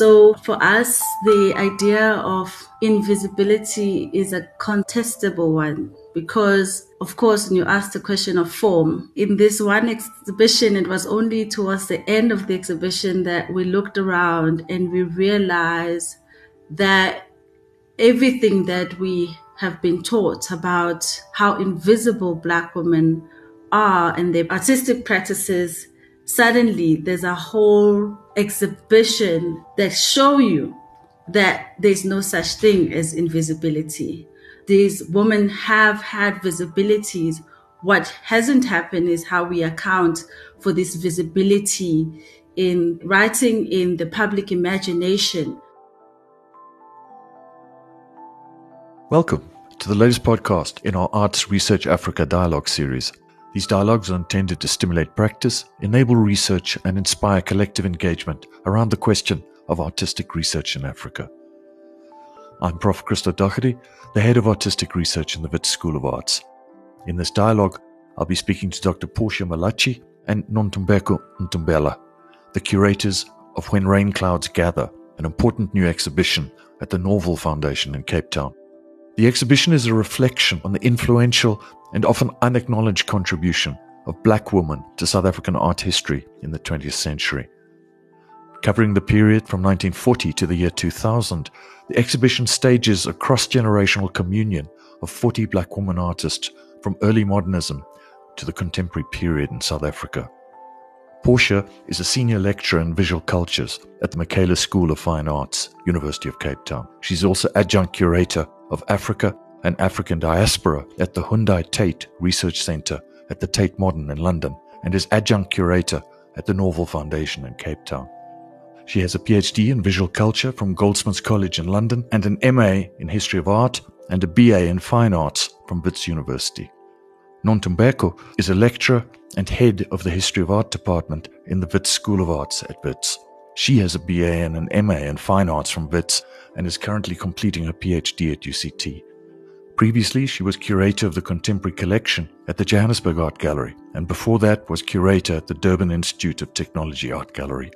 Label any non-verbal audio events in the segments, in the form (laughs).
So for us, the idea of invisibility is a contestable one because of course when you ask the question of form in this one exhibition it was only towards the end of the exhibition that we looked around and we realized that everything that we have been taught about how invisible black women are and their artistic practices suddenly there's a whole exhibition that show you that there's no such thing as invisibility these women have had visibilities. What hasn't happened is how we account for this visibility in writing in the public imagination. Welcome to the latest podcast in our Arts Research Africa dialogue series. These dialogues are intended to stimulate practice, enable research, and inspire collective engagement around the question of artistic research in Africa. I'm Prof. Christo Doherty, the head of artistic research in the Wits School of Arts. In this dialogue, I'll be speaking to Dr. Portia Malatjie and Nontobeko Ntombela, the curators of When Rain Clouds Gather, an important new exhibition at the Norval Foundation in Cape Town. The exhibition is a reflection on the influential and often unacknowledged contribution of black women to South African art history in the 20th century. Covering the period from 1940 to the year 2000, the exhibition stages a cross generational communion of 40 black woman artists from early modernism to the contemporary period in South Africa. Portia is a senior lecturer in visual cultures at the Michaelis School of Fine Arts, University of Cape Town. She's also adjunct curator of Africa and African diaspora at the Hyundai Tate Research Centre at the Tate Modern in London and is adjunct curator at the Norval Foundation in Cape Town. She has a PhD in visual culture from Goldsmiths College in London and an MA in history of art and a BA in fine arts from Wits University. Nontobeko is a lecturer and head of the history of art department in the Wits School of Arts at Wits. She has a BA and an MA in fine arts from Wits and is currently completing her PhD at UCT. Previously, she was curator of the contemporary collection at the Johannesburg Art Gallery, and before that was curator at the Durban Institute of Technology Art Gallery.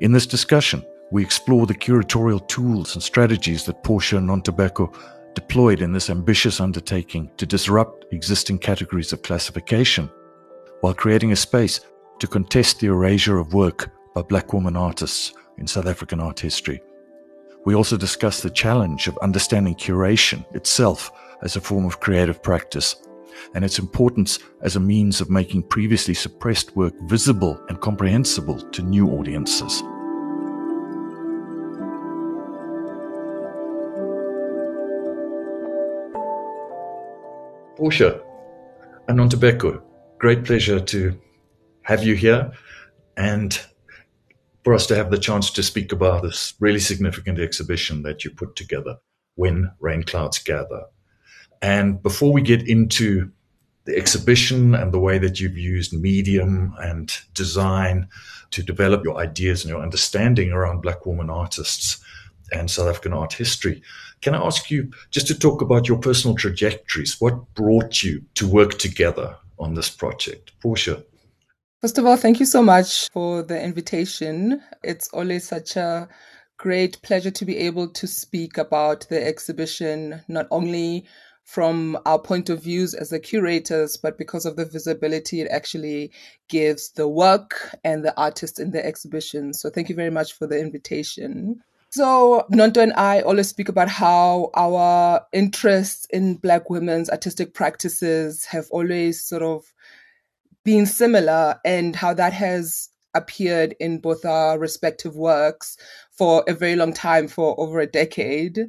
In this discussion, we explore the curatorial tools and strategies that Portia Nontobeko deployed in this ambitious undertaking to disrupt existing categories of classification while creating a space to contest the erasure of work by black women artists in South African art history. We also discuss the challenge of understanding curation itself as a form of creative practice and its importance as a means of making previously suppressed work visible and comprehensible to new audiences. Portia and great pleasure to have you here and for us to have the chance to speak about this really significant exhibition that you put together, When Rain Clouds Gather. And before we get into the exhibition and the way that you've used medium and design to develop your ideas and your understanding around Black woman artists and South African art history, can I ask you just to talk about your personal trajectories? What brought you to work together on this project? Portia. First of all, thank you so much for the invitation. It's always such a great pleasure to be able to speak about the exhibition, not only from our point of views as the curators, but because of the visibility it actually gives the work and the artists in the exhibition. So thank you very much for the invitation. So Nonto and I always speak about how our interests in Black women's artistic practices have always sort of been similar and how that has appeared in both our respective works for a very long time, for over a decade.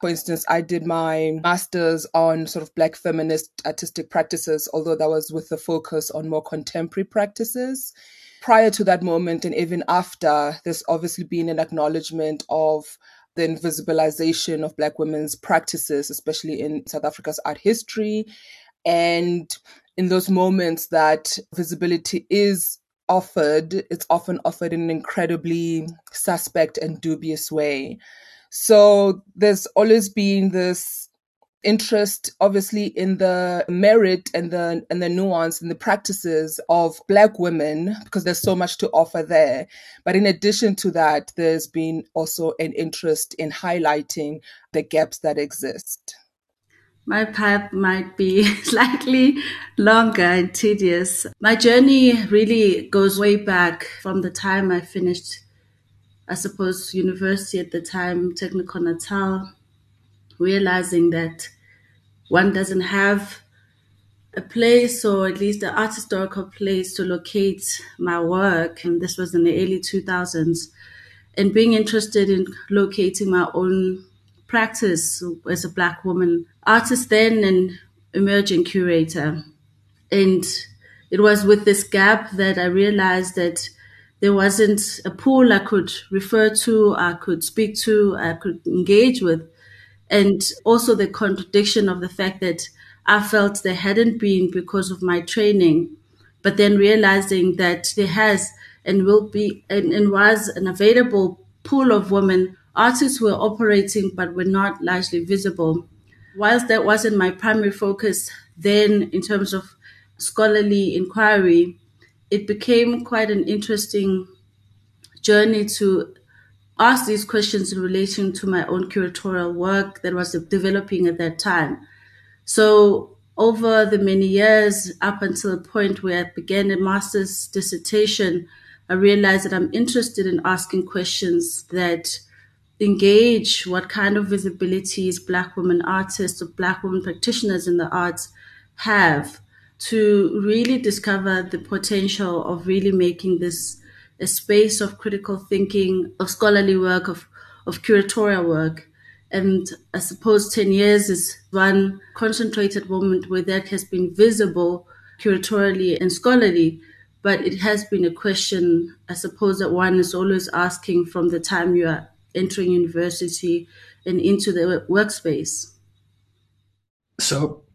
For instance, I did my master's on sort of Black feminist artistic practices, although that was with the focus on more contemporary practices. Prior to that moment, and even after, there's obviously been an acknowledgement of the invisibilization of Black women's practices, especially in South Africa's art history. And in those moments that visibility is offered, it's often offered in an incredibly suspect and dubious way. So there's always been this interest obviously in the merit and the and the nuance and the practices of black women because there's so much to offer there but in addition to that there's been also an interest in highlighting the gaps that exist my path might be (laughs) slightly longer and tedious. My journey really goes way back from the time I finished, I suppose, university at the time, Technikon Natal, realizing that one doesn't have a place or at least an art historical place to locate my work. And this was in the early 2000s. And being interested in locating my own practice as a Black woman artist then and emerging curator. And it was with this gap that I realized that there wasn't a pool I could refer to, I could speak to, I could engage with. And also the contradiction of the fact that I felt there hadn't been because of my training, but then realizing that there has and will be and, and was an available pool of women artists were operating but were not largely visible. Whilst that wasn't my primary focus then in terms of scholarly inquiry, it became quite an interesting journey to ask these questions in relation to my own curatorial work that was developing at that time. So over the many years, up until the point where I began a master's dissertation, I realized that I'm interested in asking questions that engage what kind of visibilities Black women artists or Black women practitioners in the arts have to really discover the potential of really making this a space of critical thinking, of scholarly work, of, of curatorial work. And I suppose 10 years is one concentrated moment where that has been visible curatorially and scholarly. But it has been a question, I suppose, that one is always asking from the time you are entering university and into the workspace. So,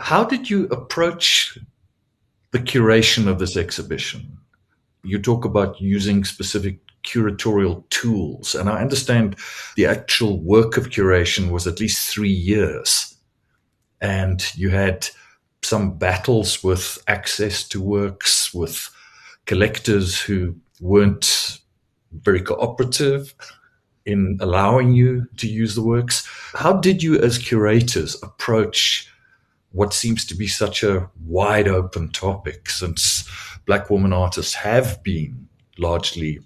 how did you approach the curation of this exhibition? You talk about using specific curatorial tools, and I understand the actual work of curation was at least three years, and you had some battles with access to works with collectors who weren't very cooperative in allowing you to use the works. How did you, as curators, approach what seems to be such a wide open topic since black woman artists have been largely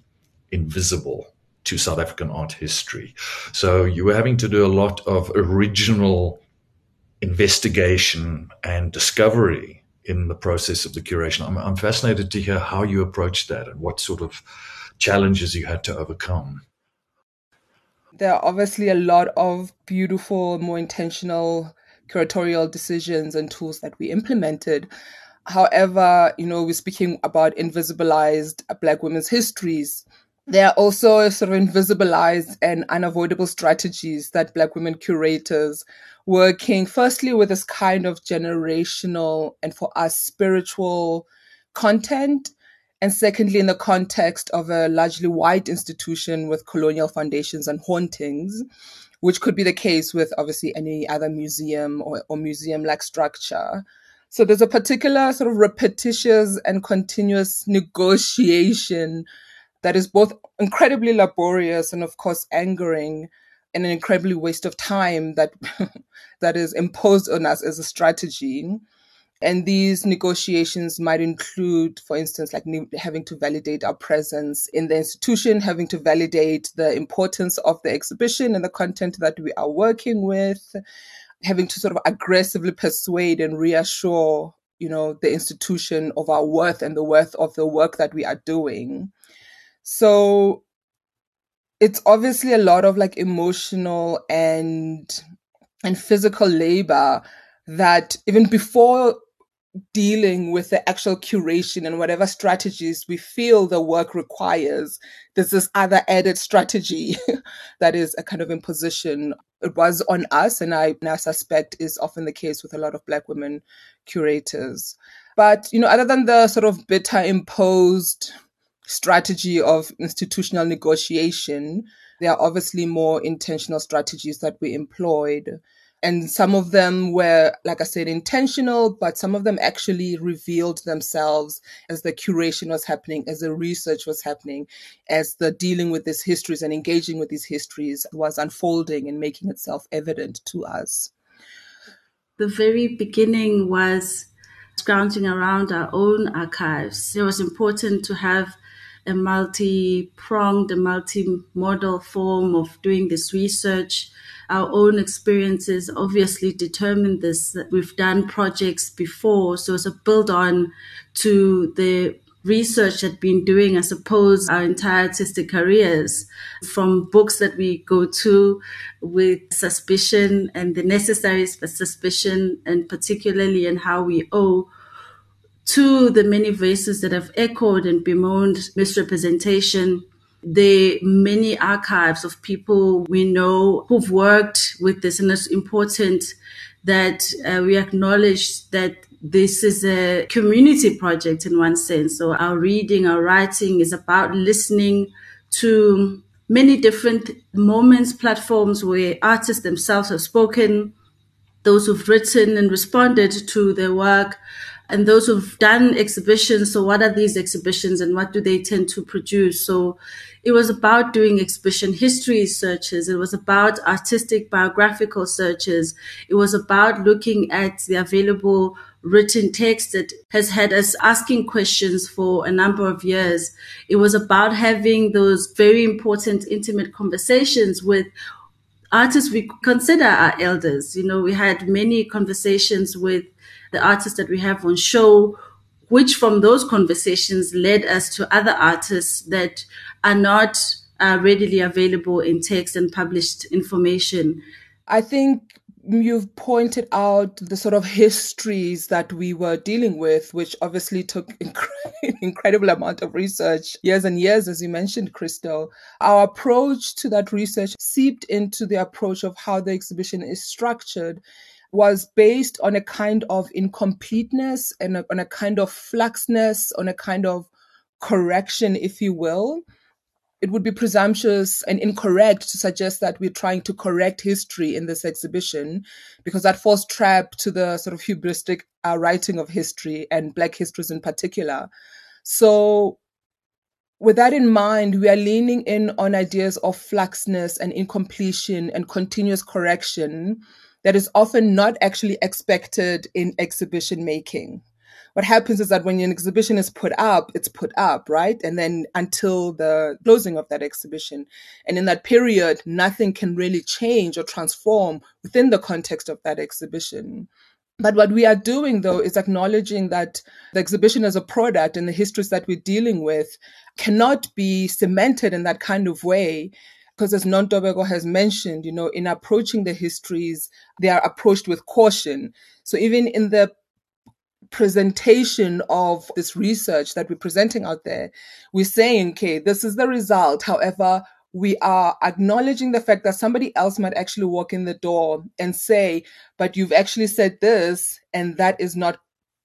invisible to South African art history? So you were having to do a lot of original investigation and discovery in the process of the curation. I'm, I'm fascinated to hear how you approached that and what sort of challenges you had to overcome there are obviously a lot of beautiful, more intentional curatorial decisions and tools that we implemented. However, you know, we're speaking about invisibilized Black women's histories. There are also sort of invisibilized and unavoidable strategies that Black women curators working, firstly, with this kind of generational and for us spiritual content and secondly, in the context of a largely white institution with colonial foundations and hauntings, which could be the case with obviously any other museum or, or museum like structure. So there's a particular sort of repetitious and continuous negotiation that is both incredibly laborious and, of course, angering and an incredibly waste of time that (laughs) that is imposed on us as a strategy and these negotiations might include, for instance, like having to validate our presence in the institution, having to validate the importance of the exhibition and the content that we are working with, having to sort of aggressively persuade and reassure, you know, the institution of our worth and the worth of the work that we are doing. So it's obviously a lot of like emotional and and physical labor that even before dealing with the actual curation and whatever strategies we feel the work requires, there's this other added strategy (laughs) that is a kind of imposition. It was on us, and I, now suspect is often the case with a lot of Black women curators. But, you know, other than the sort of bitter imposed strategy of institutional negotiation, there are obviously more intentional strategies that we employed And some of them were, like I said, intentional, but some of them actually revealed themselves as the curation was happening, as the research was happening, as the dealing with these histories and engaging with these histories was unfolding and making itself evident to us. The very beginning was scrounging around our own archives. It was important to have a multi-pronged, a multi-modal form of doing this research. Our own experiences obviously determine this. We've done projects before, so it's a build on to the research that we've been doing, I suppose, our entire artistic careers from books that we go to with suspicion and the necessary for suspicion, and particularly in how we owe to the many voices that have echoed and bemoaned misrepresentation. The many archives of people we know who've worked with this, and it's important that uh, we acknowledge that this is a community project in one sense. So our reading, our writing is about listening to many different moments, platforms where artists themselves have spoken, those who've written and responded to their work, and those who've done exhibitions. So what are these exhibitions and what do they tend to produce? So it was about doing exhibition history searches. It was about artistic biographical searches. It was about looking at the available written text that has had us asking questions for a number of years. It was about having those very important, intimate conversations with artists we consider our elders. You know, we had many conversations with the artists that we have on show, which from those conversations led us to other artists that are not uh, readily available in text and published information. I think you've pointed out the sort of histories that we were dealing with, which obviously took (laughs) incredible amount of research, years and years, as you mentioned, Christo. Our approach to that research seeped into the approach of how the exhibition is structured was based on a kind of incompleteness and a, on a kind of fluxness, on a kind of correction, if you will. It would be presumptuous and incorrect to suggest that we're trying to correct history in this exhibition, because that falls trap to the sort of hubristic uh, writing of history and Black histories in particular. So, with that in mind, we are leaning in on ideas of fluxness and incompletion and continuous correction that is often not actually expected in exhibition making. What happens is that when an exhibition is put up, it's put up, right? And then until the closing of that exhibition. And in that period, nothing can really change or transform within the context of that exhibition. But what we are doing though is acknowledging that the exhibition as a product and the histories that we're dealing with cannot be cemented in that kind of way because as Nontobeko has mentioned, you know, in approaching the histories, they are approached with caution. So even in the presentation of this research that we're presenting out there, we're saying, okay, this is the result. However, we are acknowledging the fact that somebody else might actually walk in the door and say, but you've actually said this, and that is not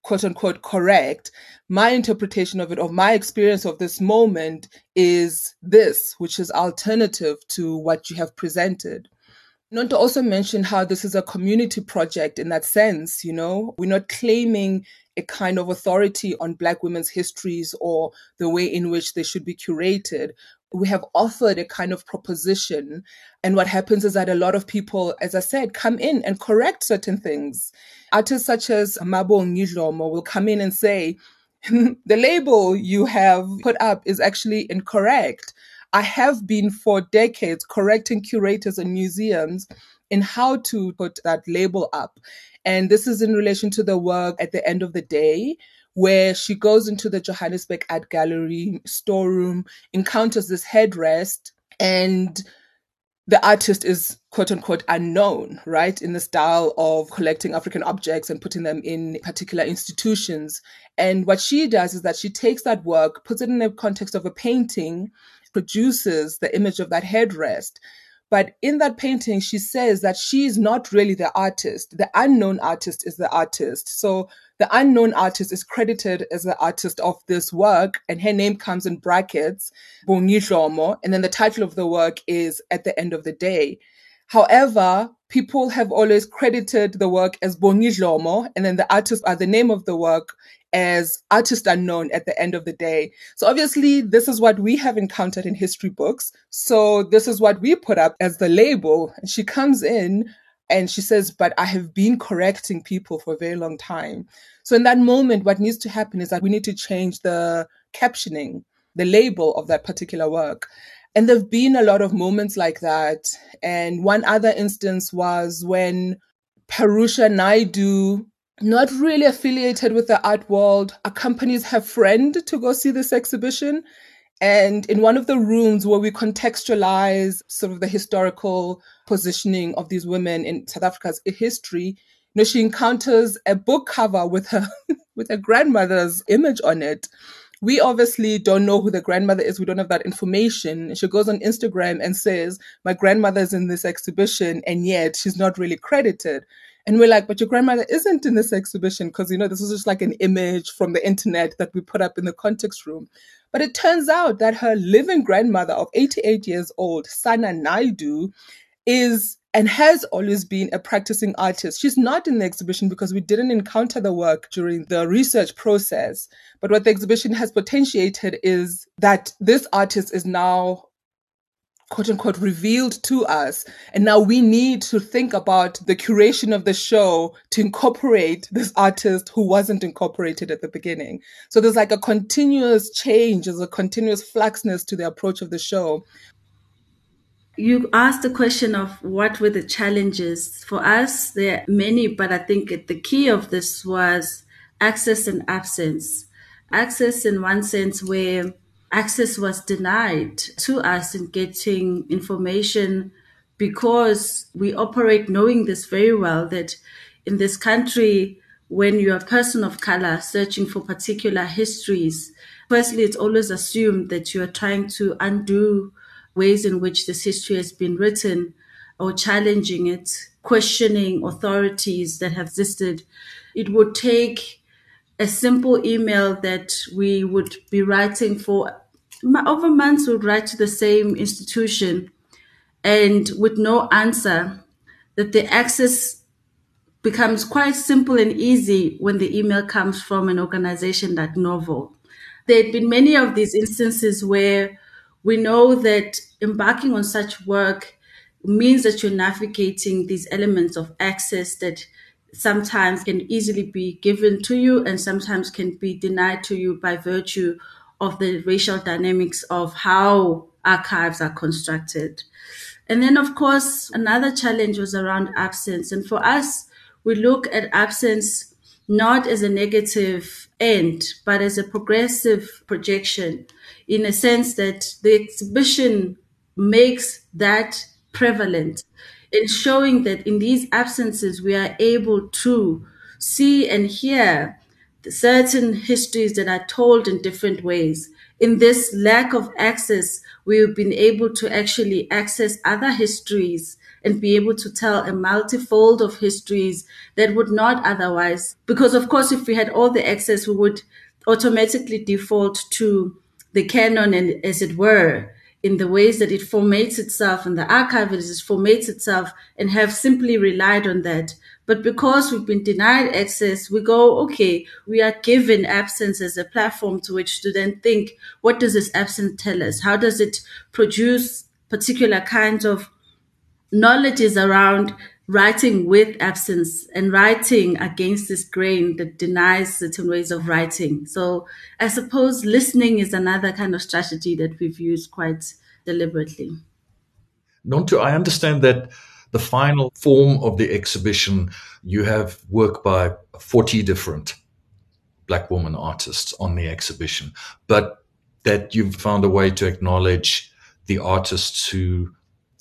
quote unquote correct, my interpretation of it, of my experience of this moment is this, which is alternative to what you have presented. Not to also mention how this is a community project in that sense, you know, we're not claiming a kind of authority on Black women's histories or the way in which they should be curated we have offered a kind of proposition. And what happens is that a lot of people, as I said, come in and correct certain things. Artists such as Mabong Ngidlomo will come in and say, (laughs) the label you have put up is actually incorrect. I have been for decades correcting curators and museums in how to put that label up. And this is in relation to the work at the end of the day, where she goes into the Johannesburg Art Gallery storeroom, encounters this headrest, and the artist is quote unquote unknown, right? In the style of collecting African objects and putting them in particular institutions. And what she does is that she takes that work, puts it in the context of a painting, produces the image of that headrest. But in that painting, she says that she is not really the artist. The unknown artist is the artist. So the unknown artist is credited as the artist of this work, and her name comes in brackets, Bongi Dlomo, and then the title of the work is At the End of the Day. However, people have always credited the work as Bongi Dlomo, and then the artist are the name of the work as artist unknown at the end of the day. So obviously, this is what we have encountered in history books. So this is what we put up as the label. And she comes in and she says, But I have been correcting people for a very long time. So in that moment, what needs to happen is that we need to change the captioning, the label of that particular work. And there have been a lot of moments like that. And one other instance was when Purusha Naidu, not really affiliated with the art world, accompanies her friend to go see this exhibition. And in one of the rooms where we contextualize sort of the historical positioning of these women in South Africa's history, you know, she encounters a book cover with her (laughs) with her grandmother's image on it we obviously don't know who the grandmother is. We don't have that information. She goes on Instagram and says, My grandmother's in this exhibition, and yet she's not really credited. And we're like, But your grandmother isn't in this exhibition because, you know, this is just like an image from the internet that we put up in the context room. But it turns out that her living grandmother of 88 years old, Sana Naidu, is and has always been a practicing artist. She's not in the exhibition because we didn't encounter the work during the research process. But what the exhibition has potentiated is that this artist is now quote unquote revealed to us. And now we need to think about the curation of the show to incorporate this artist who wasn't incorporated at the beginning. So there's like a continuous change, there's a continuous fluxness to the approach of the show you asked the question of what were the challenges. For us, there are many, but I think the key of this was access and absence. Access in one sense where access was denied to us in getting information because we operate knowing this very well that in this country, when you're a person of color searching for particular histories, firstly, it's always assumed that you are trying to undo ways in which this history has been written or challenging it, questioning authorities that have existed. It would take a simple email that we would be writing for over months, would write to the same institution and with no answer, that the access becomes quite simple and easy when the email comes from an organization like Norval. There had been many of these instances where we know that embarking on such work means that you're navigating these elements of access that sometimes can easily be given to you and sometimes can be denied to you by virtue of the racial dynamics of how archives are constructed. And then, of course, another challenge was around absence. And for us, we look at absence not as a negative end, but as a progressive projection in a sense that the exhibition makes that prevalent in showing that in these absences we are able to see and hear certain histories that are told in different ways. In this lack of access, we've been able to actually access other histories and be able to tell a multifold of histories that would not otherwise. Because, of course, if we had all the access, we would automatically default to the canon and as it were in the ways that it formates itself and the archive it formates itself and have simply relied on that. But because we've been denied access, we go, okay, we are given absence as a platform to which to then think, what does this absence tell us? How does it produce particular kinds of knowledges around writing with absence and writing against this grain that denies certain ways of writing. So I suppose listening is another kind of strategy that we've used quite deliberately. Nonto, I understand that the final form of the exhibition, you have work by 40 different black woman artists on the exhibition, but that you've found a way to acknowledge the artists who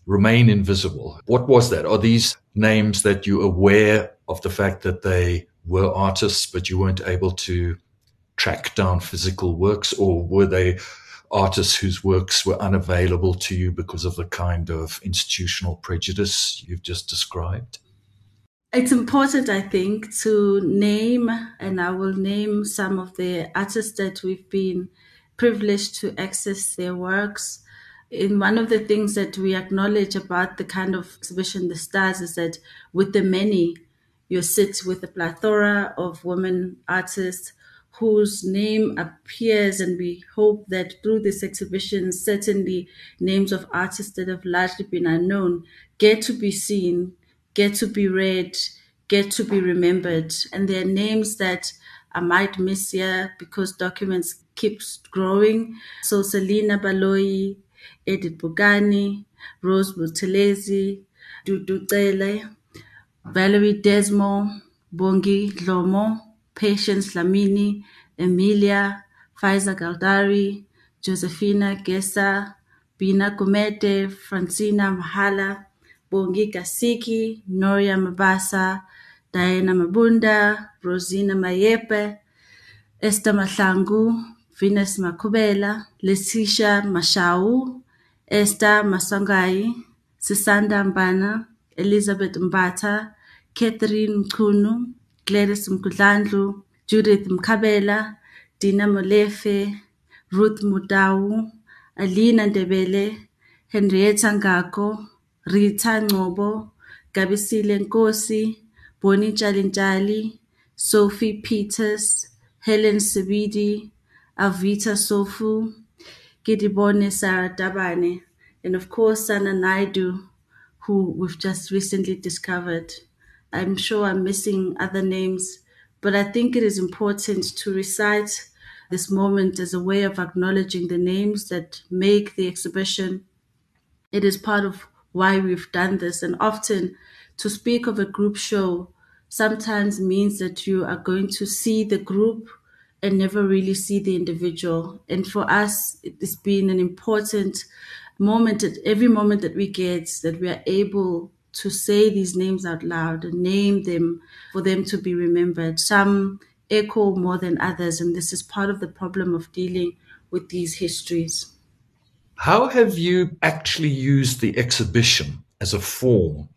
remain invisible. What was that? Are these names that you're aware of the fact that they were artists, but you weren't able to track down physical works, or were they artists whose works were unavailable to you because of the kind of institutional prejudice you've just described? It's important, I think, to name, and I will name some of the artists that we've been privileged to access their works in one of the things that we acknowledge about the kind of exhibition the stars is that with the many you sit with a plethora of women artists whose name appears and we hope that through this exhibition certainly names of artists that have largely been unknown get to be seen get to be read get to be remembered. And there are names that i might miss here because documents keeps growing. So selina baloyi edith bugani rose buthelezi dudu Cele, Valerie Desmond, Bongi Dlomo, Patience Lamini, Emilia, Faiza Galdari, Josephina Gesa, Bina Gumete, Francina Mahala, Bongi Kasiki, Noria Mabasa, Diana Mabunda, Rosina Mayepe, Esther Mahlangu, Venus Makubela, Leticia Mashau, Esther Masangai, Sisanda Mbana, Elizabeth Mbata, Catherine Mchunu, Gladys Mgudlandlu, Judith Mkabela, Dina Molefe, Ruth Mudau, Alina Ndebele, Henrietta Ngako, Rita Ngobo, Gabisile Nkosi, Bonnie Ntshalintshali, Sophie Peters, Helen Sebidi, Avita Sofu, Kidibone Sarah Dabane, and of course Sana Naidu, who we've just recently discovered. I'm sure I'm missing other names, but I think it is important to recite this moment as a way of acknowledging the names that make the exhibition. It is part of why we've done this, and often to speak of a group show sometimes means that you are going to see the group and never really see the individual. And for us, it has been an important moment at every moment that we get that we are able to say these names out loud and name them for them to be remembered. Some echo more than others, and this is part of the problem of dealing with these histories. How have you actually used the exhibition as a form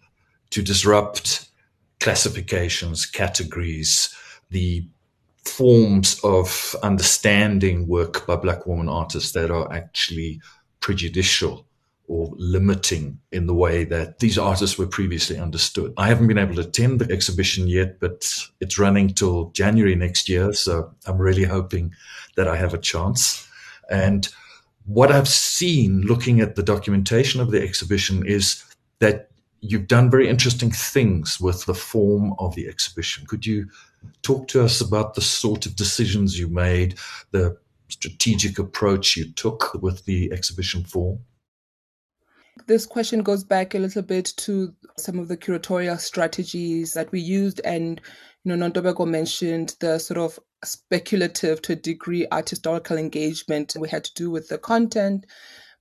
to disrupt classifications, categories, the forms of understanding work by black woman artists that are actually prejudicial or limiting in the way that these artists were previously understood. I haven't been able to attend the exhibition yet, but it's running till January next year. So I'm really hoping that I have a chance. And what I've seen looking at the documentation of the exhibition is that you've done very interesting things with the form of the exhibition. Could you talk to us about the sort of decisions you made, the strategic approach you took with the exhibition form? This question goes back a little bit to some of the curatorial strategies that we used. And, you know, Nontobeko mentioned the sort of speculative to a degree art historical engagement we had to do with the content.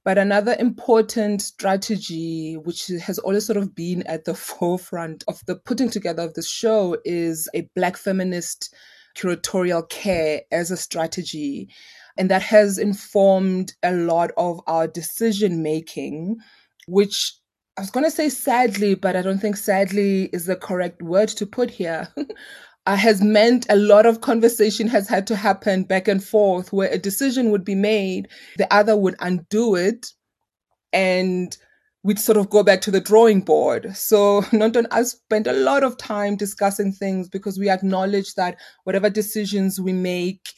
But another important strategy, which has always sort of been at the (laughs) forefront of the putting together of the show, is a Black feminist curatorial care as a strategy. And that has informed a lot of our decision making, which I was going to say sadly, but I don't think sadly is the correct word to put here. (laughs) uh, has meant a lot of conversation has had to happen back and forth where a decision would be made, the other would undo it, and we'd sort of go back to the drawing board. So (laughs) Nonton, I've spent a lot of time discussing things because we acknowledge that whatever decisions we make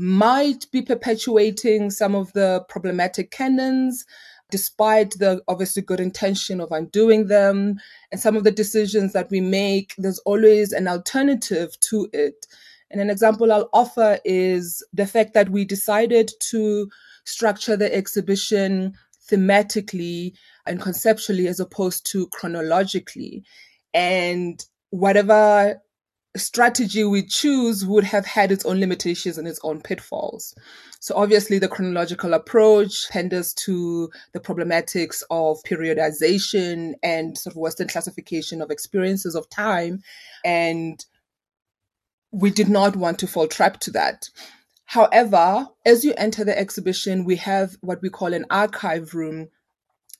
might be perpetuating some of the problematic canons despite the obviously good intention of undoing them and some of the decisions that we make, there's always an alternative to it. And an example I'll offer is the fact that we decided to structure the exhibition thematically and conceptually as opposed to chronologically. And whatever strategy we choose would have had its own limitations and its own pitfalls. So obviously the chronological approach tenders to the problematics of periodization and sort of Western classification of experiences of time. And we did not want to fall trap to that. However, as you enter the exhibition, we have what we call an archive room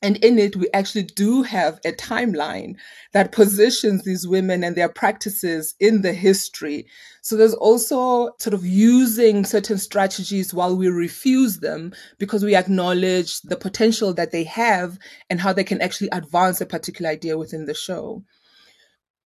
And in it, we actually do have a timeline that positions these women and their practices in the history. So there's also sort of using certain strategies while we refuse them because we acknowledge the potential that they have and how they can actually advance a particular idea within the show.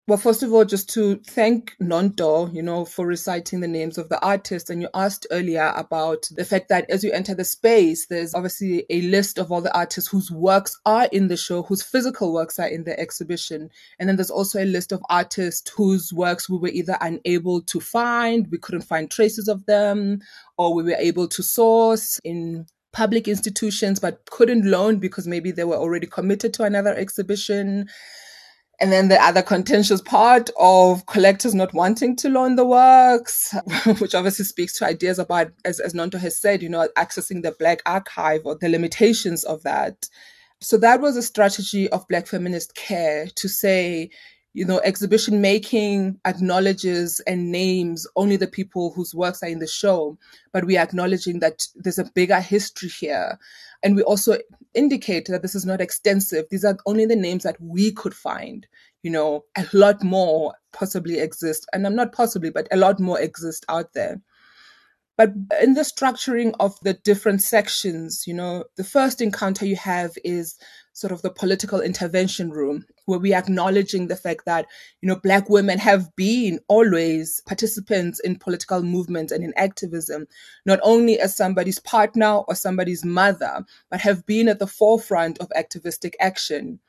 Well, first of all, just to thank Nonto, you know, for reciting the names of the artists. And you asked earlier about the fact that as you enter the space, there's obviously a list of all the artists whose works are in the show, whose physical works are in the exhibition. And then there's also a list of artists whose works we were either unable to find, we couldn't find traces of them, or we were able to source in public institutions but couldn't loan because maybe they were already committed to another exhibition. And then the other contentious part of collectors not wanting to loan the works, (laughs) which obviously speaks to ideas about, as, as Nonto has said, you know, accessing the Black archive or the limitations of that. So that was a strategy of Black feminist care to say, you know, exhibition making acknowledges and names only the people whose works are in the show, but we are acknowledging that there's a bigger history here. And we also indicate that this is not extensive. These are only the names that we could find. You know, a lot more possibly exist. And I'm not possibly, but a lot more exist out there. But in the structuring of the different sections, you know, the first encounter you have is sort of the political intervention room where we are acknowledging the fact that you know black women have been always participants in political movements and in activism not only as somebody's partner or somebody's mother but have been at the forefront of activistic action.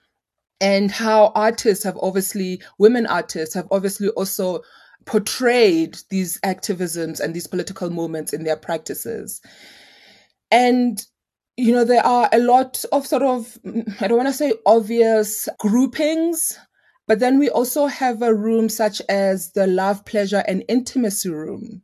And how artists have obviously women artists have obviously also portrayed these activisms and these political movements in their practices. And you know, there are a lot of sort of, I don't want to say obvious groupings, but then we also have a room such as the love, pleasure, and intimacy room,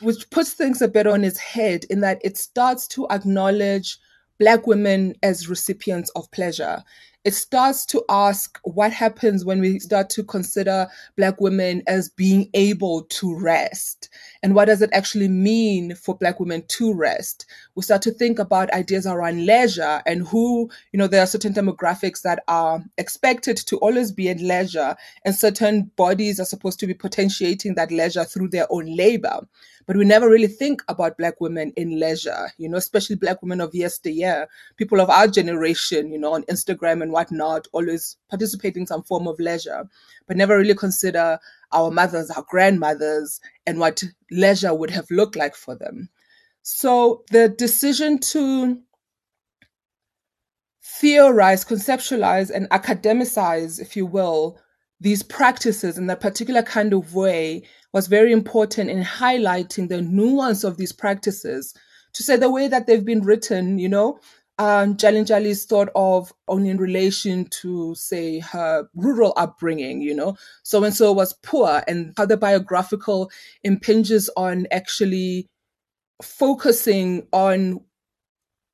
which puts things a bit on its head in that it starts to acknowledge Black women as recipients of pleasure it starts to ask what happens when we start to consider Black women as being able to rest. And what does it actually mean for Black women to rest? We start to think about ideas around leisure and who, you know, there are certain demographics that are expected to always be in leisure, and certain bodies are supposed to be potentiating that leisure through their own labor but we never really think about black women in leisure, you know, especially black women of yesteryear, people of our generation, you know, on Instagram and whatnot, always participating in some form of leisure, but never really consider our mothers, our grandmothers, and what leisure would have looked like for them. So the decision to theorize, conceptualize, and academicize, if you will, these practices in that particular kind of way was very important in highlighting the nuance of these practices to say the way that they've been written, you know, um, Jalin is thought of only in relation to, say, her rural upbringing, you know, so and so was poor, and how the biographical impinges on actually focusing on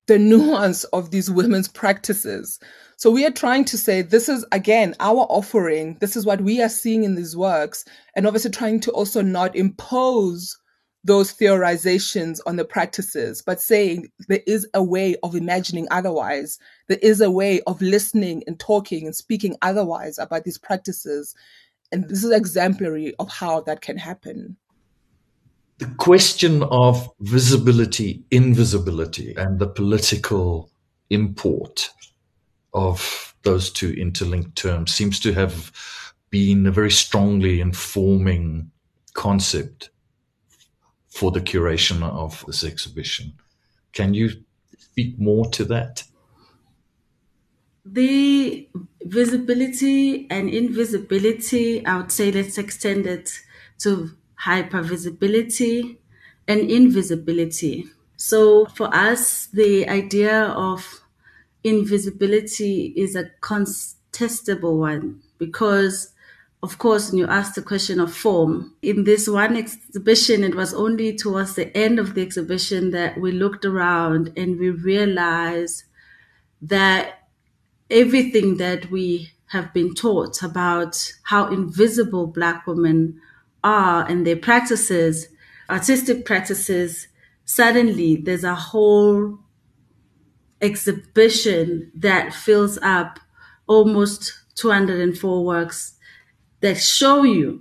the nuance of these women's practices. So we are trying to say this is again our offering. This is what we are seeing in these works, and obviously trying to also not impose those theorizations on the practices, but saying there is a way of imagining otherwise. There is a way of listening and talking and speaking otherwise about these practices. And this is exemplary of how that can happen. The question of visibility, invisibility, and the political import of those two interlinked terms seems to have been a very strongly informing concept for the curation of this exhibition. Can you speak more to that? The visibility and invisibility, I would say let's extend it to hypervisibility and invisibility. So for us, the idea of invisibility is a contestable one because of course, when you ask the question of form, in this one exhibition, it was only towards the end of the exhibition that we looked around and we realized that everything that we have been taught about how invisible Black women are and their practices, artistic practices, suddenly there's a whole exhibition that fills up almost 204 works that show you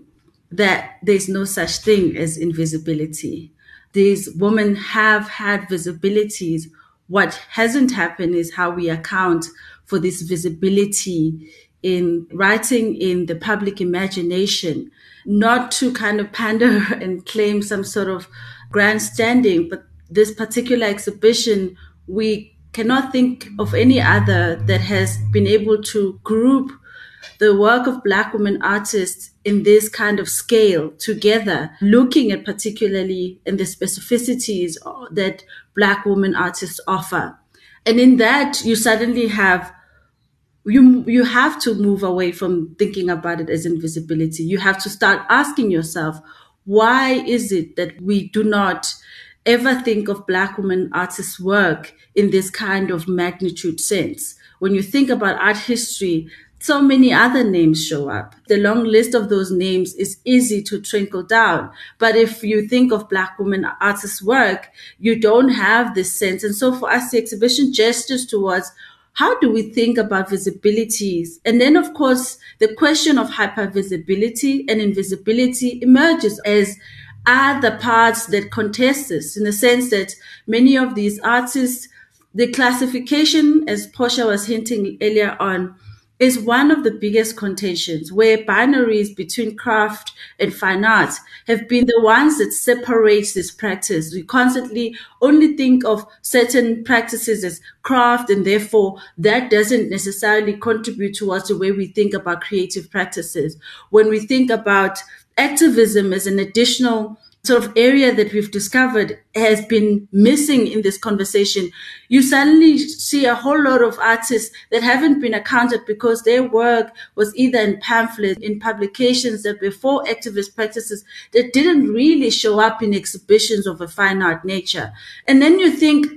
that there's no such thing as invisibility. These women have had visibilities. What hasn't happened is how we account for this visibility in writing in the public imagination, not to kind of pander (laughs) and claim some sort of grandstanding, but this particular exhibition, we cannot think of any other that has been able to group the work of Black women artists in this kind of scale together, looking at particularly in the specificities that Black women artists offer. And in that, you suddenly have you you have to move away from thinking about it as invisibility. You have to start asking yourself, why is it that we do not ever think of black women artists' work in this kind of magnitude sense? When you think about art history, so many other names show up. The long list of those names is easy to trickle down. But if you think of Black women artists' work, you don't have this sense. And so for us, the exhibition gestures towards how do we think about visibilities? And then, of course, the question of hypervisibility and invisibility emerges as are the parts that contest this in the sense that many of these artists, the classification, as Portia was hinting earlier on, is one of the biggest contentions where binaries between craft and fine arts have been the ones that separate this practice. We constantly only think of certain practices as craft and therefore that doesn't necessarily contribute towards the way we think about creative practices. When we think about activism as an additional sort of area that we've discovered has been missing in this conversation, you suddenly see a whole lot of artists that haven't been accounted because their work was either in pamphlets, in publications that for activist practices that didn't really show up in exhibitions of a fine art nature. And then you think,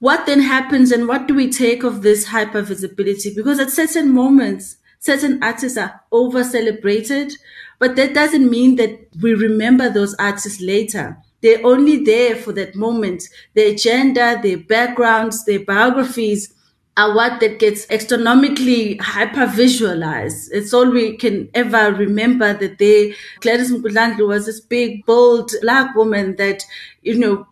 what then happens and what do we take of this hyper visibility? Because at certain moments, certain artists are over celebrated, but that doesn't mean that we remember those artists later. They're only there for that moment. Their gender, their backgrounds, their biographies are what that gets astronomically hyper visualized. It's all we can ever remember that they, Gladys Mgudlandlu was this big, bold black woman that, you know,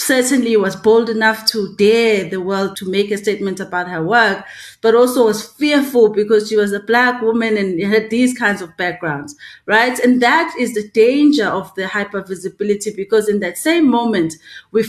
certainly was bold enough to dare the world to make a statement about her work, but also was fearful because she was a black woman and had these kinds of backgrounds, right? And that is the danger of the hypervisibility because in that same moment, we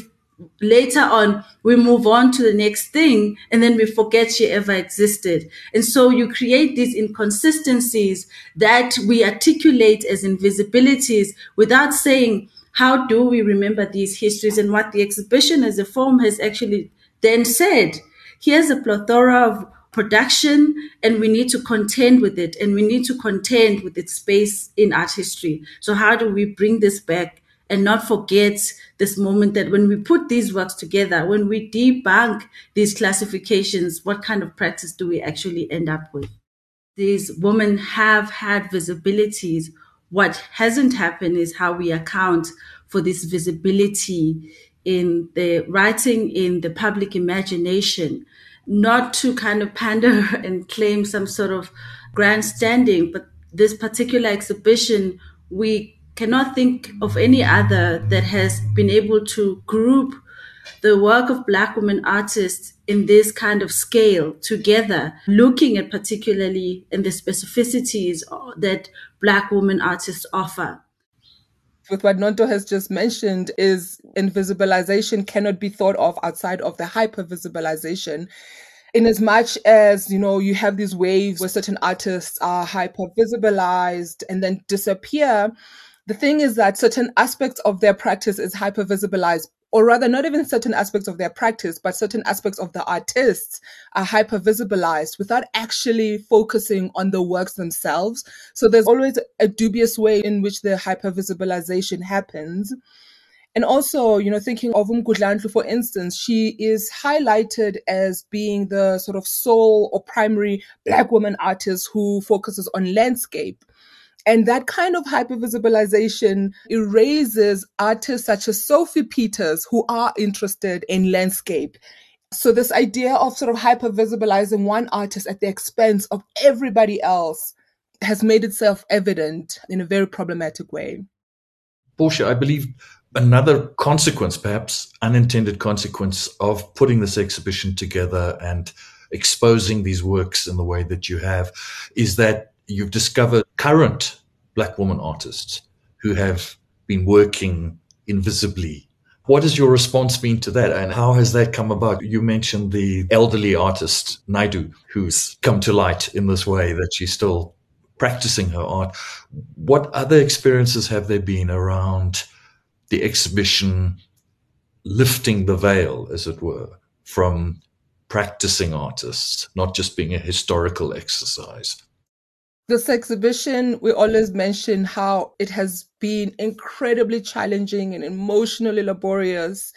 later on we move on to the next thing and then we forget she ever existed and so you create these inconsistencies that we articulate as invisibilities without saying how do we remember these histories and what the exhibition as a form has actually then said? Here's a plethora of production and we need to contend with it and we need to contend with its space in art history. So how do we bring this back and not forget this moment that when we put these works together, when we debunk these classifications, what kind of practice do we actually end up with? These women have had visibilities what hasn't happened is how we account for this visibility in the writing in the public imagination, not to kind of (laughs) pander and claim some sort of grandstanding, but this particular exhibition, we cannot think of any other that has been able to group the work of Black women artists in this kind of scale together, looking at particularly in the specificities that Black women artists offer. With what Nonto has just mentioned, is invisibilization cannot be thought of outside of the hypervisibilization in as much as you know you have these waves where certain artists are hyper visibilized and then disappear the thing is that certain aspects of their practice is hyper visibilized or rather not even certain aspects of their practice, but certain aspects of the artists are hyper visibilized without actually focusing on the works themselves. So there's always a dubious way in which the hyper visibilization happens. And also, you know, thinking of Umgudlandlu, for instance, she is highlighted as being the sort of sole or primary black woman artist who focuses on landscape. And that kind of hypervisibilization erases artists such as Sophie Peters, who are interested in landscape. So this idea of sort of hyper visibilizing one artist at the expense of everybody else has made itself evident in a very problematic way. Portia, I believe another consequence, perhaps unintended consequence of putting this exhibition together and exposing these works in the way that you have is that you've discovered current black woman artists who have been working invisibly. What has your response been to that and how has that come about? You mentioned the elderly artist, Naidu, who's come to light in this way that she's still practicing her art. What other experiences have there been around the exhibition lifting the veil, as it were, from practicing artists, not just being a historical exercise. This exhibition, we always mention how it has been incredibly challenging and emotionally laborious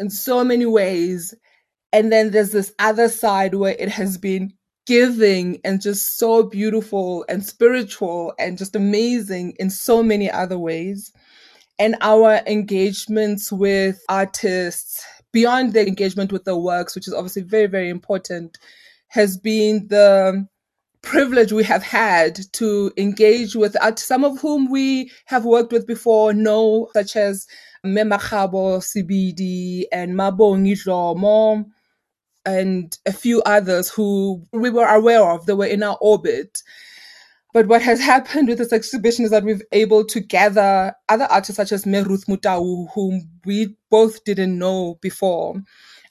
in so many ways. And then there's this other side where it has been giving and just so beautiful and spiritual and just amazing in so many other ways and our engagements with artists beyond the engagement with the works, which is obviously very, very important, has been the privilege we have had to engage with artists, some of whom we have worked with before, know, such as Memakabo Sebidi and Mabongi Dlomo and a few others who we were aware of, they were in our orbit. But what has (laughs) happened with this exhibition is that we've able to gather other artists such as Meruth Motau, whom we both didn't know before.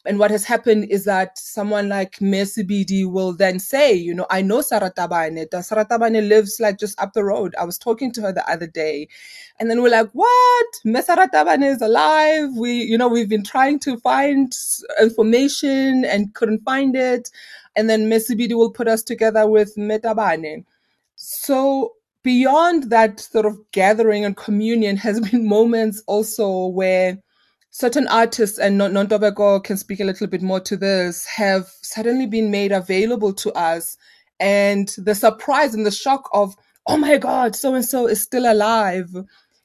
And what has happened is that someone like Mesibidi will then say, you know, I know Saratabane. Saratabane lives like just up the road. I was talking to her the other day. And then we're like, what? Mesaratabane is alive. We, you know, we've been trying to find information and couldn't find it. And then Mesibidi will put us together with Metabane. So beyond that sort of gathering and communion has (laughs) been moments also where certain artists and Nontobeko can speak a little bit more to this have suddenly been made available to us and the surprise and the shock of oh my god so and so is still alive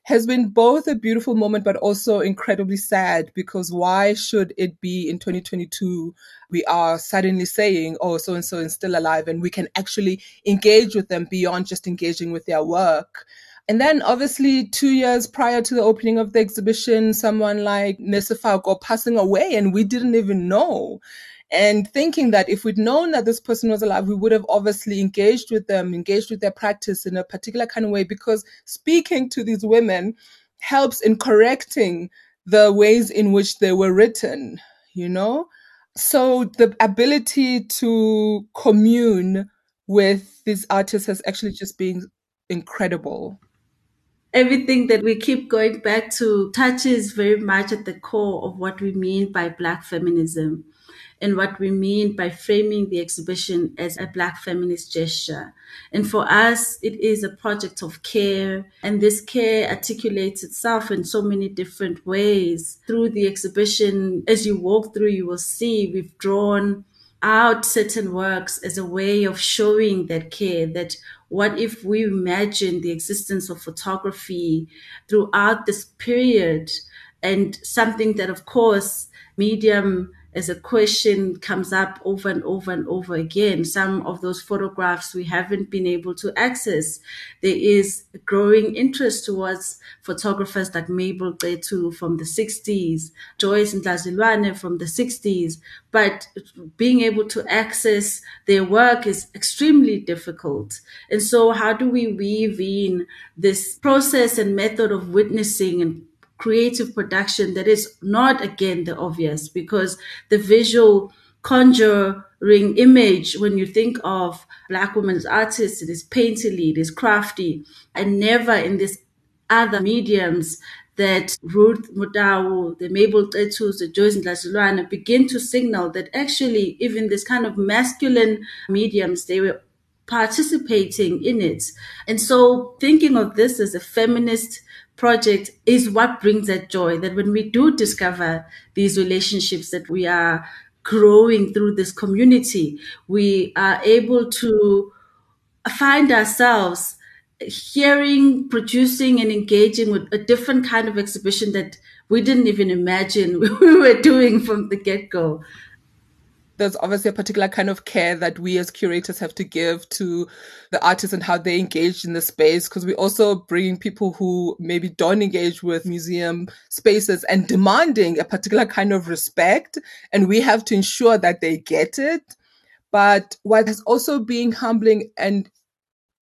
has been both a beautiful moment, but also incredibly sad because why should it be in 2022? We are suddenly saying, oh, so and so is still alive, and we can actually engage with them beyond just engaging with their work. And then obviously two years prior to the opening of the exhibition, someone like Nesifako passing away and we didn't even know and thinking that if we'd known that this person was alive, we would have obviously engaged with them, engaged with their practice in a particular kind of way, because speaking to these women helps in correcting the ways in which they were written, you know? So the ability to commune with these artists has actually just been incredible everything that we keep going back to touches very much at the core of what we mean by Black feminism and what we mean by framing the exhibition as a Black feminist gesture. And for us, it is a project of care. And this care articulates itself in so many different ways. Through the exhibition, as you walk through, you will see we've drawn out certain works as a way of showing that care that what if we imagine the existence of photography throughout this period? And something that of course medium as a question comes up over and over and over again. Some of those photographs we haven't been able to access. There is growing interest towards photographers like Mabel Cetu from the 60s, Joyce Ndlazilwane from the 60s, but being able to access their work is extremely difficult. And so how do we weave in this process and method of witnessing and creative production that is not again the obvious because the visual conjuring image when you think of black women's artists it is painterly it is crafty and never in this other mediums that Ruth Motau, the Mabel Cetus, the Joyce Ndlazilwane begin to signal that actually even this kind of masculine mediums, they were participating in it. And so thinking of this as a feminist project is what brings that joy that when we do discover these relationships that we are growing through this community, we are able to find ourselves hearing, producing, and engaging with a different kind of exhibition that we didn't even imagine (laughs) we were doing from the get go. There's obviously a particular kind of care that we as curators have to give to the artists and how they engage in the space because we also bringing people who maybe don't engage with museum spaces and demanding a particular kind of respect and we have to ensure that they get it but what has also been humbling and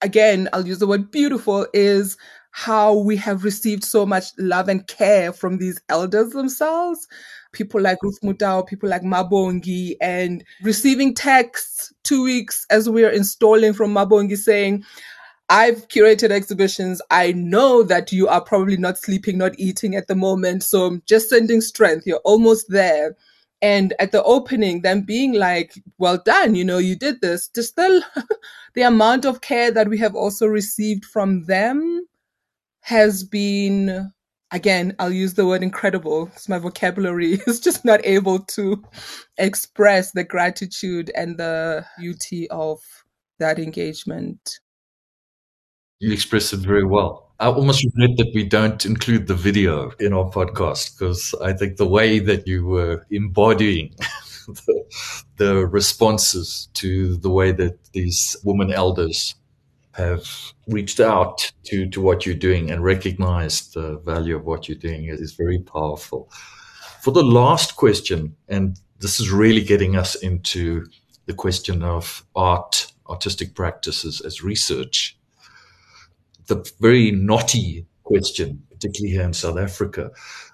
again i'll use the word beautiful is how we have received so much love and care from these elders themselves. People like Ruth Motau, people like Mabongi, and receiving texts two weeks as we are installing from Mabongi saying, I've curated exhibitions. I know that you are probably not sleeping, not eating at the moment. So I'm just sending strength. You're almost there. And at the opening, them being like, well done, you know, you did this. Just still (laughs) the amount of care that we have also received from them has been again i'll use the word incredible. Because my vocabulary. (laughs) Is just not able to express the gratitude and the beauty of that engagement. You express it very well. I almost regret that we don't include the video in our podcast because i think the way that you were embodying (laughs) the, the responses to the way that these women elders have reached out to, to what you're doing and recognized the value of what you're doing is, is very powerful. For the last question, and this is really getting us into the question of art, artistic practices as research. The very knotty question, particularly here in South Africa,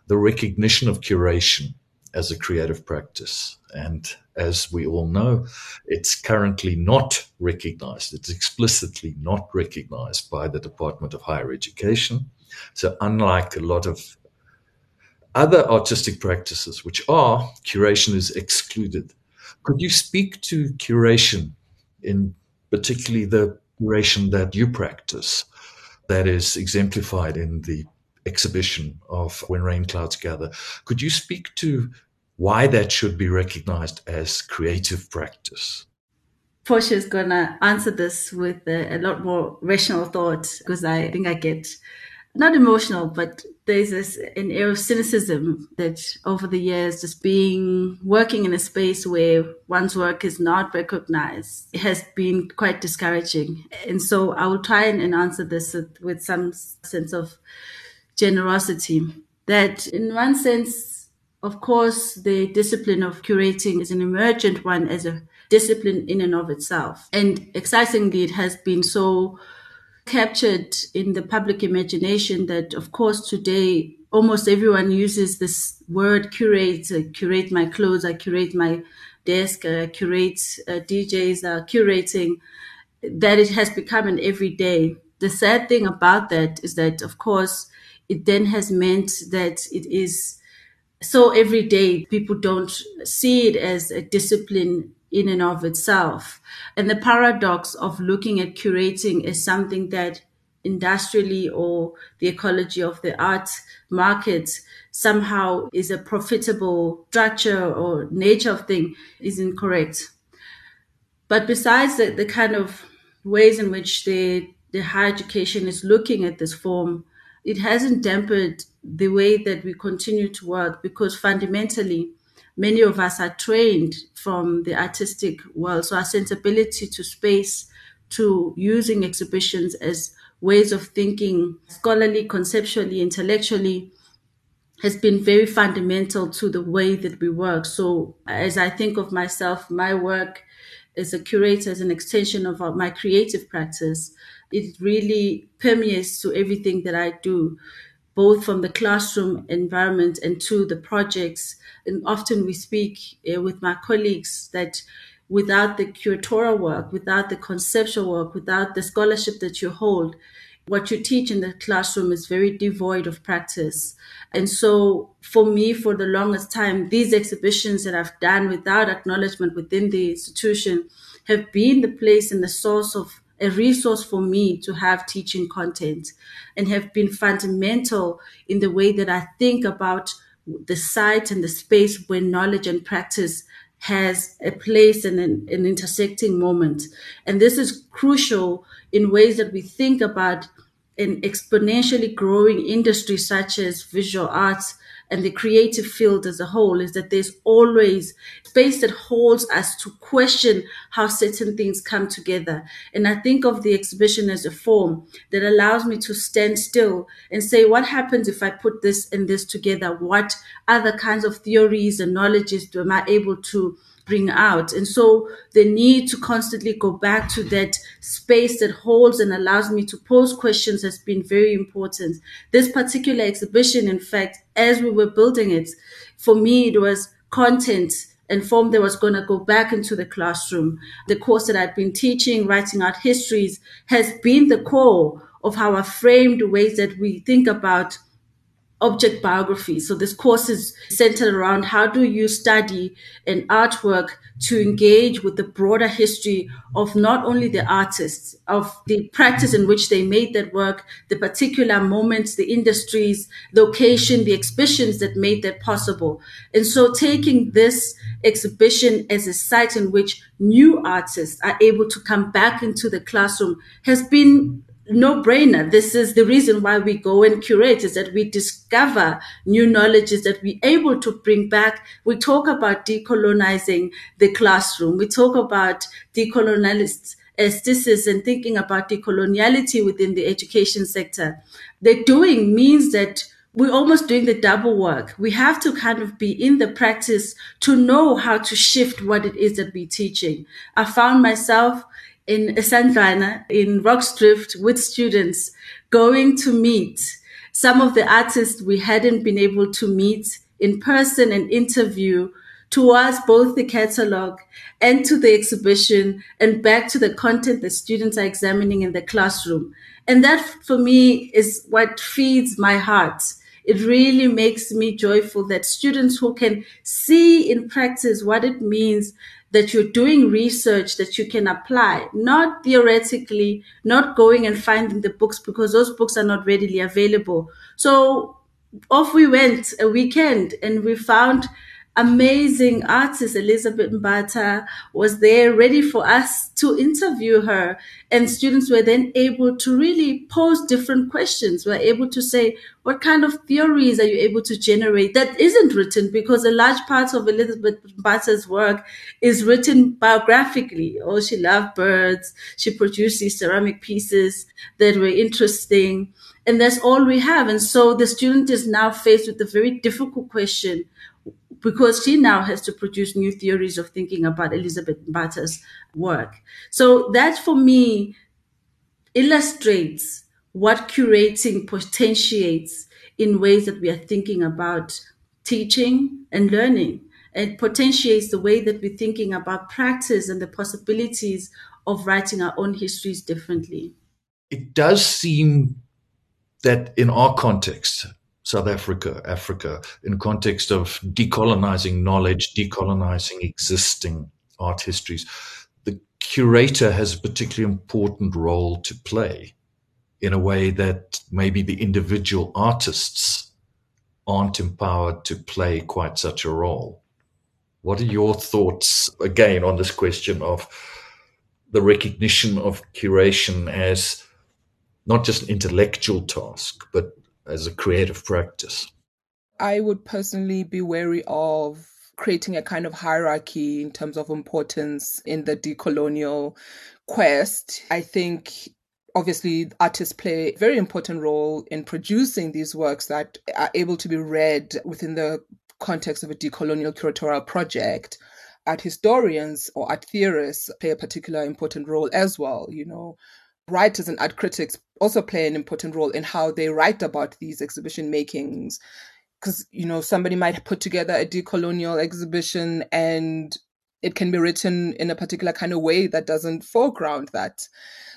the recognition of curation as a creative practice. And as we all know, it's currently not recognized. It's explicitly not recognized by the Department of Higher Education. So, unlike a lot of other artistic practices, which are, curation is excluded. Could you speak to curation in particularly the curation that you practice that is exemplified in the exhibition of When Rain Clouds Gather? Could you speak to why that should be recognized as creative practice. Portia is going to answer this with a, a, lot more rational thought because I think I get not emotional, but there's this an air of cynicism that over the years, just being working in a space where one's work is not recognized, has been quite discouraging. And so I will try and answer this with some sense of generosity. That in one sense, of course, the discipline of curating is an emergent one as a discipline in and of itself. And excitingly, it has been so captured in the public imagination that, of course, today almost everyone uses this word curate, I curate my clothes, I curate my desk, I curate uh, DJs, are curating, that it has become an everyday. The sad thing about that is that, of course, it then has meant that it is so every day people don't see it as a discipline in and of itself. And the paradox of looking at curating as something that industrially or the ecology of the art market somehow is a profitable structure or nature of thing is incorrect. But besides the, the kind of ways in which the, the higher education is looking at this form, it hasn't dampened the way that we continue to work because fundamentally, many of us are trained from the artistic world. So our sensibility to space, to using exhibitions as ways of thinking scholarly, conceptually, intellectually, has been very fundamental to the way that we work. So as I think of myself, my work as a curator, as an extension of my creative practice, it really permeates to everything that I do, both from the classroom environment and to the projects. And often we speak uh, with my colleagues that without the curatorial work, without the conceptual work, without the scholarship that you hold, what you teach in the classroom is very devoid of practice. And so for me, for the longest time, these exhibitions that I've done without acknowledgement within the institution have been the place and the source of a resource for me to have teaching content and have been fundamental in the way that I think about the site and the space where knowledge and practice has a place and an, an intersecting moment. And this is crucial in ways that we think about an exponentially growing industry such as visual arts and the creative field as a whole is that there's always space that holds us to question how certain things come together. And I think of the exhibition as a form that allows me to stand still and say, what happens if I put this and this together? What other kinds of theories and knowledges am I able to bring out. And so the need to constantly go back to that space that holds and allows me to pose questions has been very important. This particular exhibition, in fact, as we were building it, for me, it was content and form that was going to go back into the classroom. The course that I've been teaching, writing art histories, has been the core of how I framed ways that we think about object biography. So this course is centered around how do you study an artwork to engage with the broader history of not only the artists, of the practice in which they made that work, the particular moments, the industries, location, the exhibitions that made that possible. And so taking this exhibition as a site in which new artists are able to come back into the classroom has been no brainer. This is the reason why we go and curate is that we discover new knowledges that we're able to bring back. We talk about decolonizing the classroom. We talk about decolonialists aesthetics and thinking about decoloniality within the education sector. The doing means that we're almost doing the double work. We have to kind of be in the practice to know how to shift what it is that we're teaching. I found myself in Sandrina in Rorke's Drift with students going to meet some of the artists we hadn't been able to meet in person and interview towards both the catalog and to the exhibition and back to the content the students are examining in the classroom. And that for me is what feeds my heart. It really makes me joyful that students who can see in practice what it means that you're doing research that you can apply, not theoretically, not going and finding the books because those books are not readily available. So off we went a weekend and we found amazing artist Elizabeth Mbatha was there ready for us to interview her. And students were then able to really pose different questions. We're able to say, what kind of theories are you able to generate that isn't written? Because a large part of Elizabeth Mbatha's work is written biographically. Oh, she loved birds. She produced these ceramic pieces that were interesting. And that's all we have. And so the student is now faced with a very difficult question because she now has to produce new theories of thinking about Elizabeth Mbatha's work. So that for me illustrates what curating potentiates in ways that we are thinking about teaching and learning. It potentiates the way that we're thinking about practice and the possibilities of writing our own histories differently. It does seem that in our context, South Africa, Africa, in context of decolonizing knowledge, decolonizing existing art histories, the curator has a particularly important role to play in a way that maybe the individual artists aren't empowered to play quite such a role. What are your thoughts again on this question of the recognition of curation as not just an intellectual task, but as a creative practice? I would personally be wary of creating a kind of hierarchy in terms of importance in the decolonial quest. I think obviously artists play a very important role in producing these works that are able to be read within the context of a decolonial curatorial project art historians or art theorists play a particular important role as well you know writers and art critics also play an important role in how they write about these exhibition makings. Because you know somebody might put together a decolonial exhibition and it can be written in a particular kind of way that doesn't foreground that.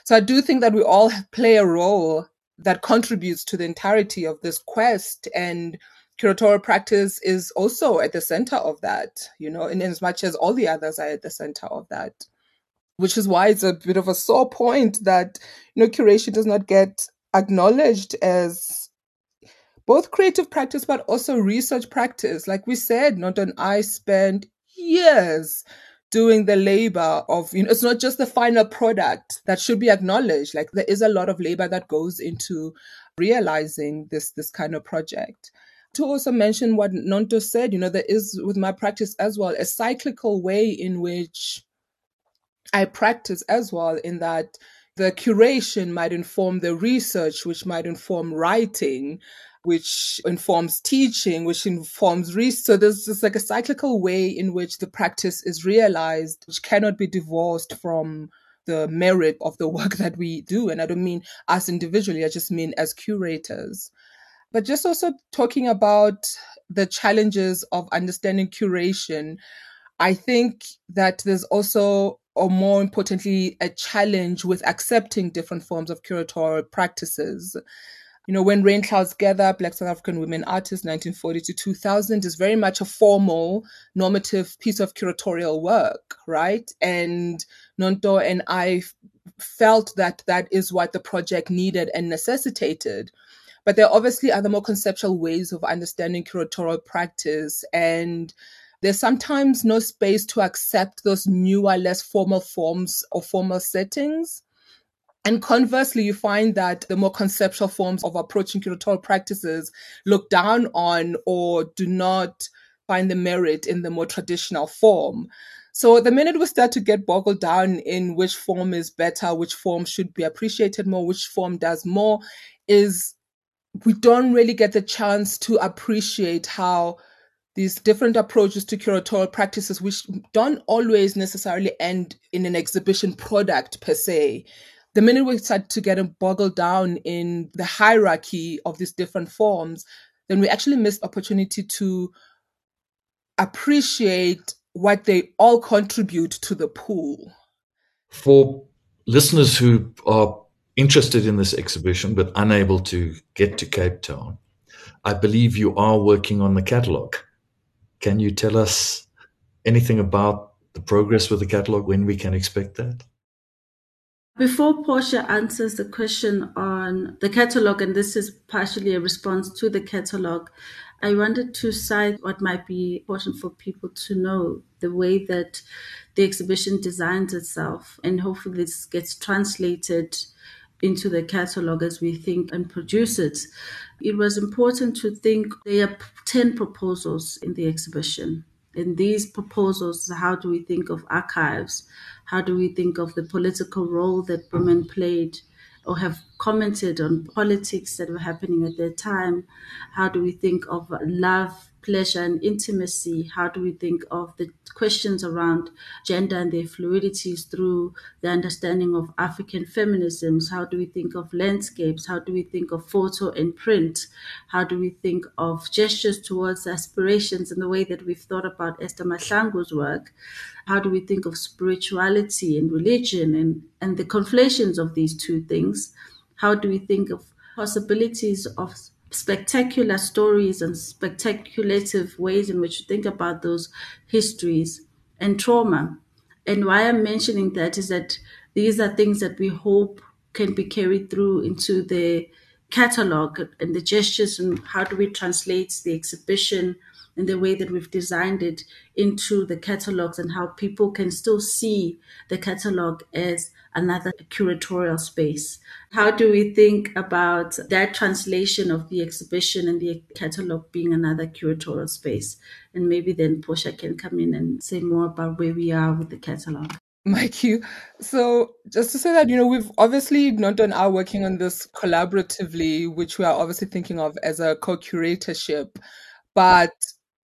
So i do think that we all play a role that contributes to the entirety of this quest and curatorial practice is also at the center of that you know in as much as all the others are at the center of that which is why it's a bit of a sore point that you know curation does not get acknowledged as both creative practice but also research practice. Like we said not and i spent years doing the labor of you know it's not just the final product that should be acknowledged. Like there is a lot of labor that goes into realizing this this kind of project. To also mention what Nonto said, you know, there is with my practice as well a cyclical way in which I practice as well, in that the curation might inform the research, which might inform writing, which informs teaching, which informs research. So there's just like a cyclical way in which the practice is realized, which cannot be divorced from the merit of the (laughs) work that we do. And I don't mean us individually, I just mean as curators. But just also talking about the challenges of understanding curation, I think that there's also or more importantly, a challenge with accepting different forms of curatorial practices. You know, when Rain Clouds Gather, Black South African Women Artists, 1940 to 2000, is very much a formal, normative piece of curatorial work, right? And Nonto and I felt that that is what the project needed and necessitated. But there obviously are the more conceptual ways of understanding curatorial practice and there's sometimes no space to accept those newer, less formal forms or formal settings. And conversely, you find that the more conceptual forms of approaching curatorial practices look down on or do not find the merit in the more traditional form. So the minute we start to get boggled down in which form is better, which form should be appreciated more, which form does more, is we don't really get the chance to appreciate how these different approaches to curatorial practices, which don't always necessarily end in an exhibition product per se. The minute we start to get boggled down in the hierarchy of these different forms, then we actually miss opportunity to appreciate what they all contribute to the pool. For listeners who are interested in this exhibition but unable to get to Cape Town, I believe you are working on the catalogue. Can you tell us anything about the progress with the catalog, when we can expect that? Before Portia answers the question on the catalog, and this is partially a response to the catalog, I wanted to cite what might be important for people to know the way that the exhibition designs itself, and hopefully this gets translated into the catalog as we think and produce it. It was important to think there are 10 proposals in the exhibition. In these proposals, how do we think of archives? How do we think of the political role that women played or have commented on politics that were happening at that time? How do we think of love pleasure and intimacy? How do we think of the questions around gender and their fluidities through the understanding of African feminisms? How do we think of landscapes? How do we think of photo and print? How do we think of gestures towards aspirations in the way that we've thought about Esther Mahlangu's work? How do we think of spirituality and religion and, and the conflations of these two things? How do we think of possibilities of spectacular stories and spectaculative ways in which you think about those histories and trauma. And why I'm mentioning that is that these are things that we hope can be carried through into the catalog and the gestures and how do we translate the exhibition and the way that we've designed it into the catalogs and how people can still see the catalog as another curatorial space. How do we think about that translation of the exhibition and the catalog being another curatorial space? And maybe then Portia can come in and say more about where we are with the catalog. Mike, you. So just to say that, you know, we've obviously not done our working on this collaboratively, which we are obviously thinking of as a co-curatorship, but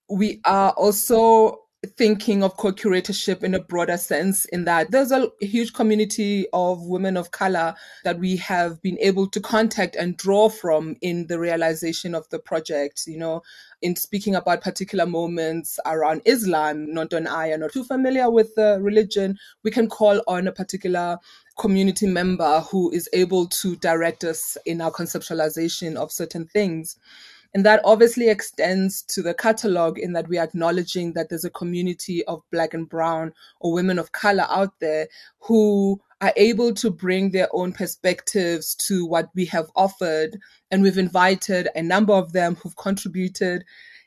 we are also thinking of co-curatorship in a broader sense in that there's a huge community of women of color that we have been able to contact and draw from in the realization of the project you know in speaking about particular moments around islam not and i are not too familiar with the religion we can call on a particular community member who is able to direct us in our conceptualization of certain things and that obviously extends to the catalog in that we are acknowledging that there's a community of black and brown or women of color out there who are able to bring their own perspectives to what we have offered. And we've invited a number of them who've contributed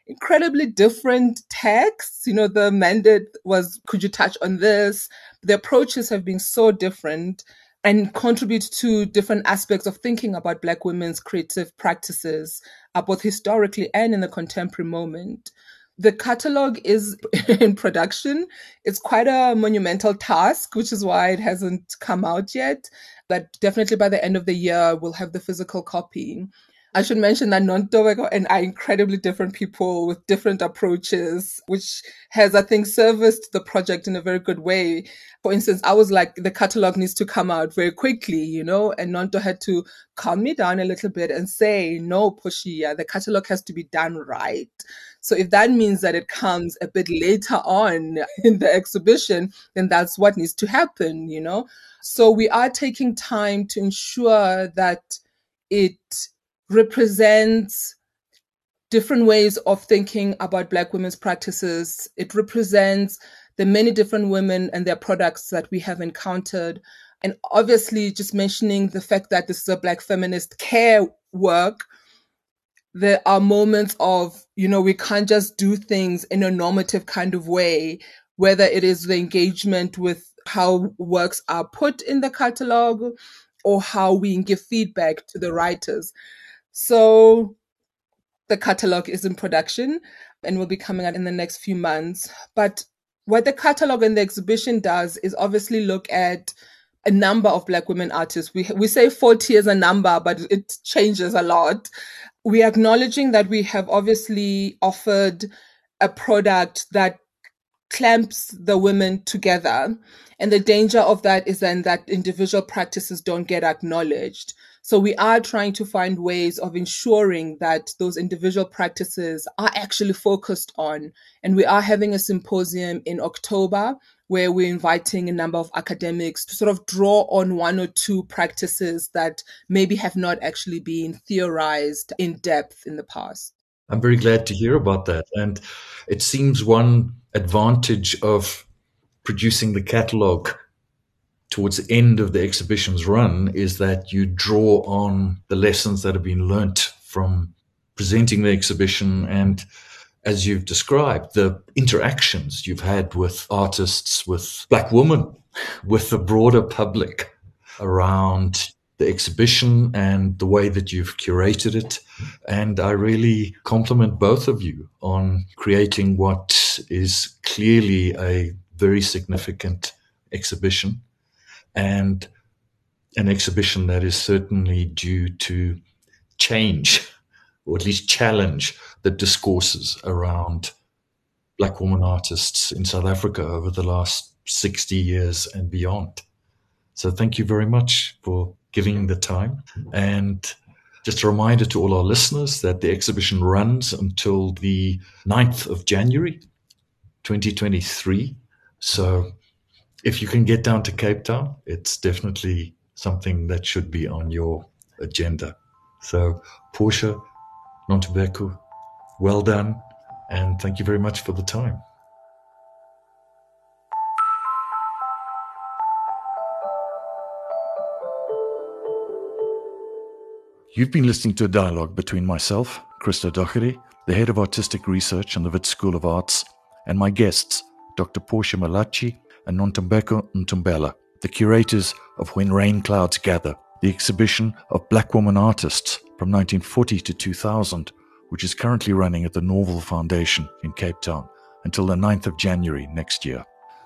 incredibly different texts. You know, the mandate was, could you touch on this? The approaches have been so different and contribute to different aspects of thinking about Black women's creative practices, uh, both historically and in the contemporary moment. The catalog is (laughs) in production. It's quite a monumental task, which is why it hasn't come out yet. But definitely by the end of the year, we'll have the physical copy. I should mention that Nontobeko and I are incredibly different people with different approaches, which has, I think, serviced the project in a very good way. For instance, I was like, the catalog needs to come out very quickly, you know, and Nonto had to calm me down a little bit and say, no, Portia, the catalog has to be done right. So if that means that it comes a bit later on (laughs) in the exhibition, then that's what needs to happen, you know? So we are taking time to ensure that it represents different ways of thinking about Black women's practices. It represents the many different women and their products that we have encountered. And obviously, just mentioning the fact that this is a Black feminist care work, there are moments of, you know, we can't just do things in a normative kind of way, whether it is the engagement with how works are put in the catalog or how we give feedback to the writers. So the catalog is in production and will be coming out in the next few months. But what the catalog and the exhibition does is obviously look at a number of black women artists. We we say 40 as a number, but it changes a lot. We are acknowledging that we have obviously offered a product that clamps the women together. And the danger of that is then that individual practices don't get acknowledged. So we are trying to find ways of ensuring that those individual practices are actually focused on. And we are having a symposium in October where we're inviting a number of academics to sort of draw on one or two practices that maybe have not actually been theorized in depth in the past. I'm very glad to hear about that. And it seems one advantage of producing the catalog towards the end of the exhibition's run is that you draw on the lessons that have been learnt from presenting the exhibition and as you've described the interactions you've had with artists with black women with the broader public around the exhibition and the way that you've curated it. And i really compliment both of you on creating what is clearly a very significant exhibition and an exhibition that is certainly due to change or at least challenge the discourses around black woman artists in South Africa over the last 60 years and beyond. So thank you very much for giving the time. And just a reminder to all our listeners that the exhibition runs until the 9th of January 2023. So if you can get down to Cape Town, it's definitely something that should be on your agenda. So, Portia, Nontobeko, well done, and thank you very much for the time. You've been listening to a dialogue between myself, Christo Doherty, the head of artistic research on the Wits School of Arts, and my guests, Dr. Portia Malatjie and Nontobeko Ntombela, the curators of When Rain Clouds Gather, the exhibition of black woman artists from 1940 to 2000, which is currently running at the Norval Foundation in Cape Town until the 9th of January next year.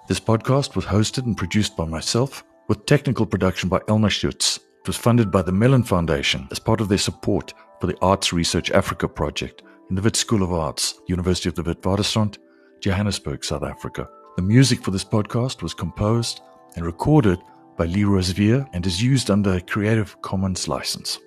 This podcast was hosted and produced by myself, with technical production by Elmer Schutz. It was funded by the Mellon Foundation as part of their support for the Arts Research Africa project in the Wits School of Arts, University of the Witwatersrand, Johannesburg, South Africa. The music for this podcast was composed and recorded by Leroy Zvier and is used under a Creative Commons license.